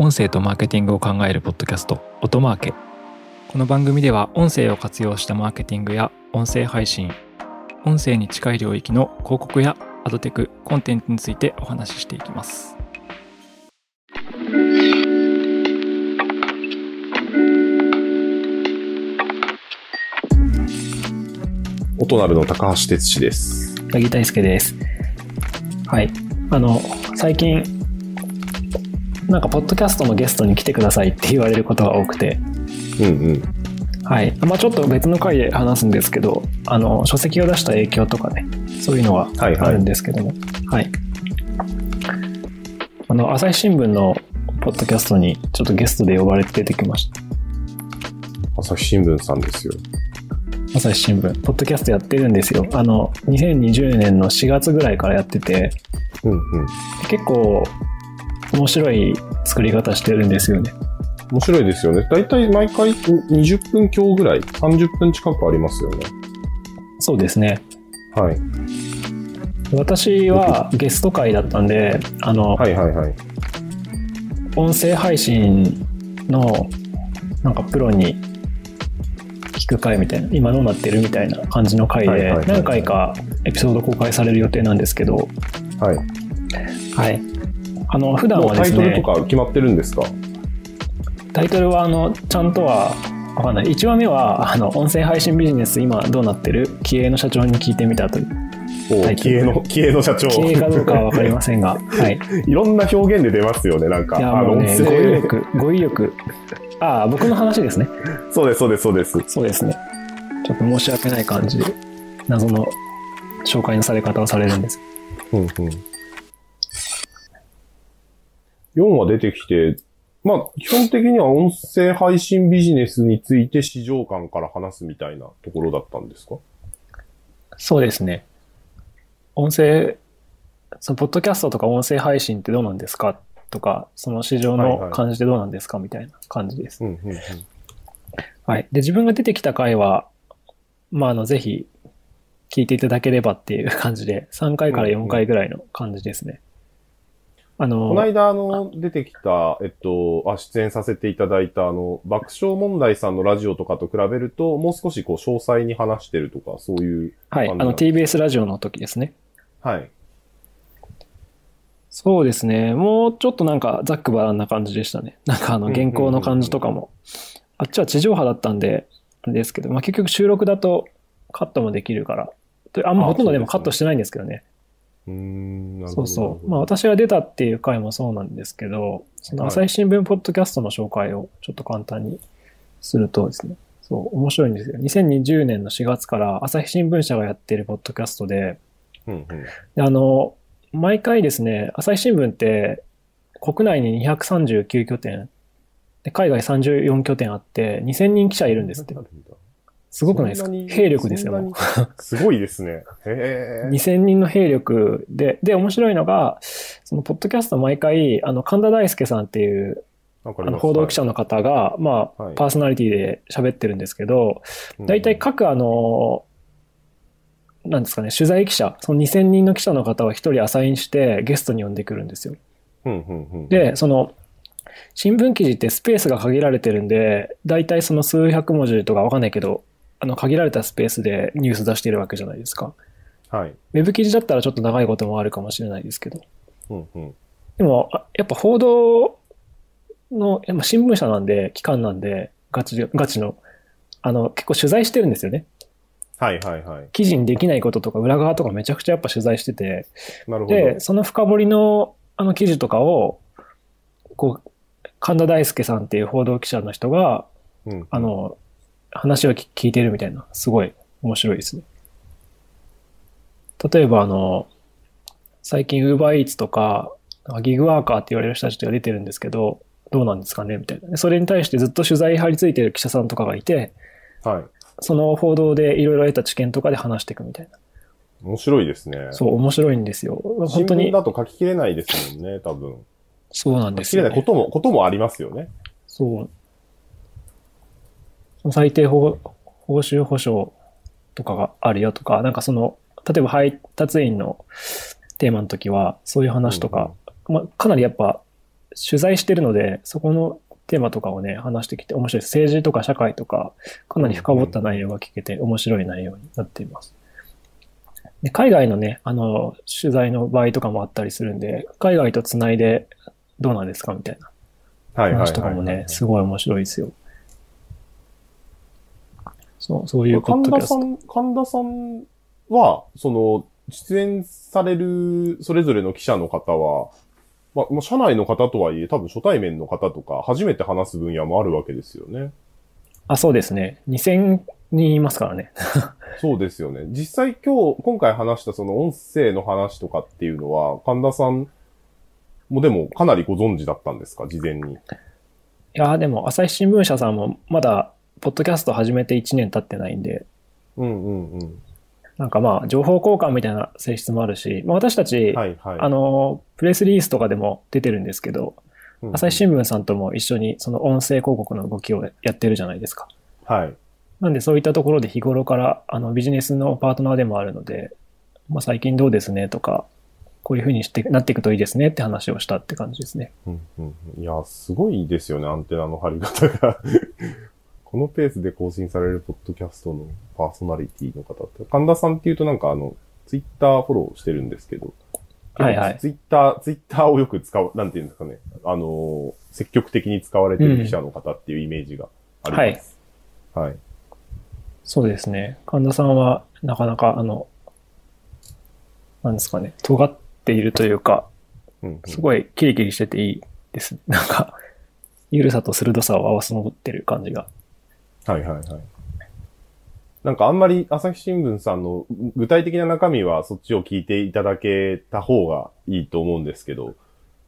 音声とマーケティングを考えるポッドキャスト音マーケ。この番組では音声を活用したマーケティングや音声配信音声に近い領域の広告やアドテクコンテンツについてお話ししていきます。音なるの高橋哲司です。八木大輔です。はい。あの最近なんかポッドキャストのゲストに来てくださいって言われることが多くてうんうん。はい。まあちょっと別の回で話すんですけど、あの、書籍を出した影響とかね、そういうのはあはいはいるんですけども、はい、あの、朝日新聞のポッドキャストにちょっとゲストで呼ばれて出てきました。朝日新聞さんですよ。朝日新聞、ポッドキャストやってるんですよ。あの、2020年の4月ぐらいからやってて、うんうん。結構面白い作り方してるんですよね。面白いですよね。だいたい毎回20分強ぐらい、30分近くありますよね。そうですね。はい。私はゲスト会だったんで、あの、はいはいはい。音声配信のなんかプロに聞く回みたいな今どうなってるみたいな感じの回で何回かエピソード公開される予定なんですけどはい。はいあの普段もうタイトルとか決まってるんですか？タイトルはあのちゃんとはわかんない1話目はあの音声配信ビジネス今どうなってる？気鋭の社長に聞いてみたという気鋭の、気鋭の社長。気鋭かどうかは分かりませんが はいいろんな表現で出ますよね、なんか。いやもうね語彙。力語彙力ああ僕の話ですねそうです、そうです、そうです。そうですね。ちょっと申し訳ない感じで、謎の紹介のされ方をされるんです。うんうん。4話出てきて、まあ、基本的には音声配信ビジネスについて市場感から話すみたいなところだったんですか？そうですね。音声、そのポッドキャストとか音声配信ってどうなんですかとか、その市場の感じでどうなんですかみたいな感じです。はい。で、自分が出てきた回は、まあ、あの、ぜひ、聞いていただければっていう感じで、3回から4回ぐらいの感じですね。あの、この間、あの、出てきた、えっと、あ、出演させていただいた、あの、爆笑問題さんのラジオとかと比べると、もう少しこう、詳細に話してるとか、そういう。はい。あの、TBS ラジオの時ですね。はい。そうですね。もうちょっとなんかざっくばらんな感じでしたね。なんかあの原稿の感じとかも。あっちは地上波だったんで、あれですけど、まあ結局収録だとカットもできるから。であんまあほとんどでもカットしてないんですけどね。そうそう。まああ、私が出たっていう回もそうなんですけど、そのはい朝日新聞ポッドキャストの紹介をちょっと簡単にするとですね。そう、面白いんですよ。2020年の4月から朝日新聞社がやっているポッドキャストで、うんうん。であの、毎回ですね、朝日新聞って国内に239拠点、で海外34拠点あって2000人記者いるんですって。すごくないですか？兵力ですよ。もに すごいですね。へうえ。2000人の兵力で、で、面白いのが、そのポッドキャスト毎回、あの、神田大輔さんっていう、あの、報道記者の方が、まあはい、パーソナリティで喋ってるんですけど、うん大体各あの、なんですかね、取材記者、その2000人の記者の方を一人アサインしてゲストに呼んでくるんですよ。うんうんうん、で、その、新聞記事ってスペースが限られてるんで、大体その数百文字とかわかんないけど、あの、限られたスペースでニュース出してるわけじゃないですか。はい。ウェブ記事だったらちょっと長いこともあるかもしれないですけど。うんうん。でも、あやっぱ報道の、やっぱ新聞社なんで、機関なんで、ガチで、ガチの、あの、結構取材してるんですよね。はいはいはい。記事にできないこととか裏側とかめちゃくちゃやっぱ取材してて、なるほど。で、その深掘りのあの記事とかを、こう、神田大輔さんっていう報道記者の人が、うん、あの、話を聞聞いてるみたいな、すごい面白いですね。例えばあの、最近 UberEats とか、ギグワーカーって言われる人たちが出てるんですけど、どうなんですかねみたいな。でそれに対してずっと取材張り付いてる記者さんとかがいて、はい。その報道でいろいろ得た知見とかで話していくみたいな。面白いですね。そう、面白いんですよ。新本当に聞、だと書ききれないですもんね、多分。そうなん書ですよ、ねききれないこ。とも、こともありますよね。そう。最低報報酬保証とかがあるよとか、なんかその、例えば配達員のテーマの時は、そういう話とか、まあ、かなりやっぱ取材してるので、そこのテーマとかをね、話してきて面白いです。政治とか社会とか、かなり深掘った内容が聞けて面白い内容になっています。で海外のね、あの、取材の場合とかもあったりするんで、海外とつないでどうなんですかみたいな。話とかもね、すごい面白いですよ。そう、そういうポッ神ドキャスト。田さん、神田さんは、その、出演されるそれぞれの記者の方は、まあ、もう社内の方とはいえ、多分初対面の方とか、初めて話す分野もあるわけですよね。あ、そうですね。2000人いますからね。そうですよね。実際今日、今回話したその音声の話とかっていうのは、神田さんもでもかなりご存知だったんですか？事前に。いやーでも、朝日新聞社さんもまだ、ポッドキャスト始めて1年経ってないんで、うんうんうん。なんかまあ、情報交換みたいな性質もあるし、まあ、私たち、はいはい。あの、プレスリリースとかでも出てるんですけど、うんうん朝日新聞さんとも一緒にその音声広告の動きをやってるじゃないですか。はい。なんでそういったところで日頃からあのビジネスのパートナーでもあるので、まあ、最近どうですねとか、こういうふうにしてなっていくといいですねって話をしたって感じですね。うんうんうんいや、すごいですよね、アンテナの張り方が。このペースで更新されるポッドキャストのパーソナリティの方って、神田さんっていうとなんかあの、ツイッターフォローしてるんですけど、はいはいツイッター、ツイッターをよく使う、なんていうんですかね、あのー積極的に使われてる記者の方っていうイメージがあります。はい。そうですね。神田さんはなかなかあの、なんですかね、尖っているというか、うんうんすごいキリキリしてていいです。なんか、ゆるさと鋭さを合わせ持ってる感じが。はいはいはい。なんかあんまり朝日新聞さんの具体的な中身はそっちを聞いていただけた方がいいと思うんですけど、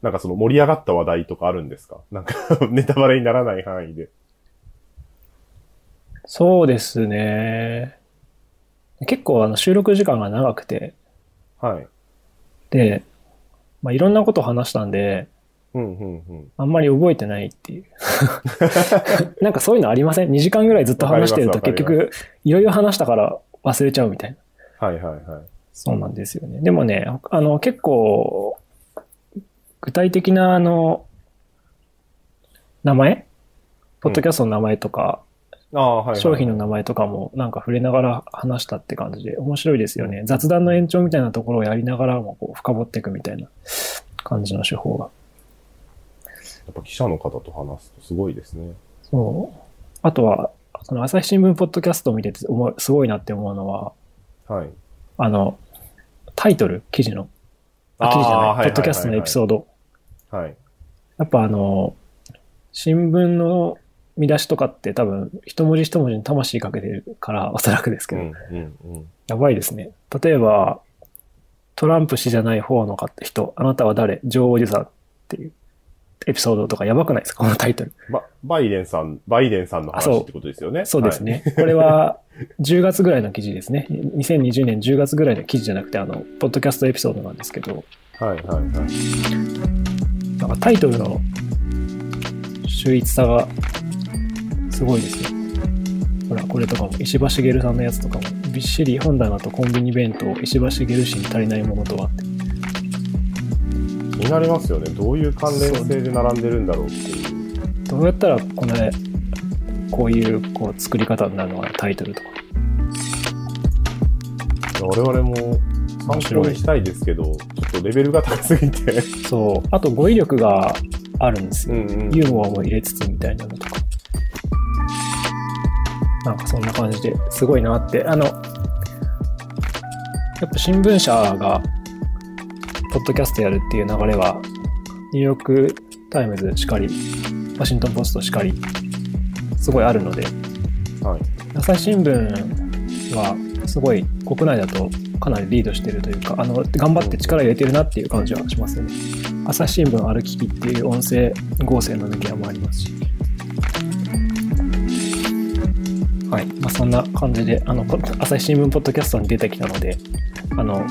なんかその盛り上がった話題とかあるんですか？なんかネタバレにならない範囲で。そうですね。結構あの収録時間が長くて、はい。で、まあ、いろんなことを話したんで、うんうんうん。あんまり覚えてないっていう。なんかそういうのありません ?2 時間ぐらいずっと話してると結局、いろいろ話したから忘れちゃうみたいな。はいはいはい。そうなんですよね。でもね、あの、結構、具体的な、あの、名前？ポッドキャストの名前とか、ああ、はい、はい。商品の名前とかもなんか触れながら話したって感じで面白いですよね。雑談の延長みたいなところをやりながらもこう深掘っていくみたいな感じの手法が。やっぱ記者の方と話すとすごいですね。そう。あとは、その朝日新聞ポッドキャストを見ててすごいなって思うのは、はい。あの、タイトル、記事の。あ、記事じゃない、あーはいはいはいはいポッドキャストのエピソード。はい。やっぱあの、新聞の見出しとかって多分、一文字一文字に魂かけてるから、おそらくですけど、うんうんうん。やばいですね。例えば、トランプ氏じゃない方の人、あなたは誰？ジョーおじさんっていうエピソードとかやばくないですか？このタイトル。ば、バイデンさん、バイデンさんの話ってことですよね？そうですね。これは10月ぐらいの記事ですね。2020年10月ぐらいの記事じゃなくて、あの、ポッドキャストエピソードなんですけど、はい。はいはいはい。なんかタイトルの秀逸さがすごいですよ。ほら、これとかも石破茂さんのやつとかも、びっしり本棚とコンビニ弁当、石破茂氏に足りないものとはって。気になりますよね。どういう関連性で並んでるんだろうっていう。どうやったらこのね、こういうこう作り方になるのかな、タイトルとか。我々も参考にしたいですけど、ちょっとレベルが高すぎて。そう。あと語彙力があるんですよ。んうんユーモアも入れつつみたいなのとか。なんかそんな感じですごいなって。あの、やっぱ新聞社が、ポッドキャストやるっていう流れは、ニューヨークタイムズしかり、ワシントンポストしかり、すごいあるので、はい。朝日新聞はすごい国内だとかなりリードしてるというか、あの、頑張って力入れてるなっていう感じはしますよね。朝日新聞アルキキっていう音声合成のメディアもありますし。はい。まあ、そんな感じで、あの、こ朝日新聞ポッドキャストに出てきたので、あの、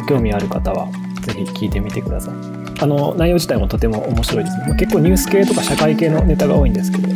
ご興味ある方はぜひ聞いてみてください。あの、内容自体もとても面白いですね。まあ結構ニュース系とか社会系のネタが多いんですけど、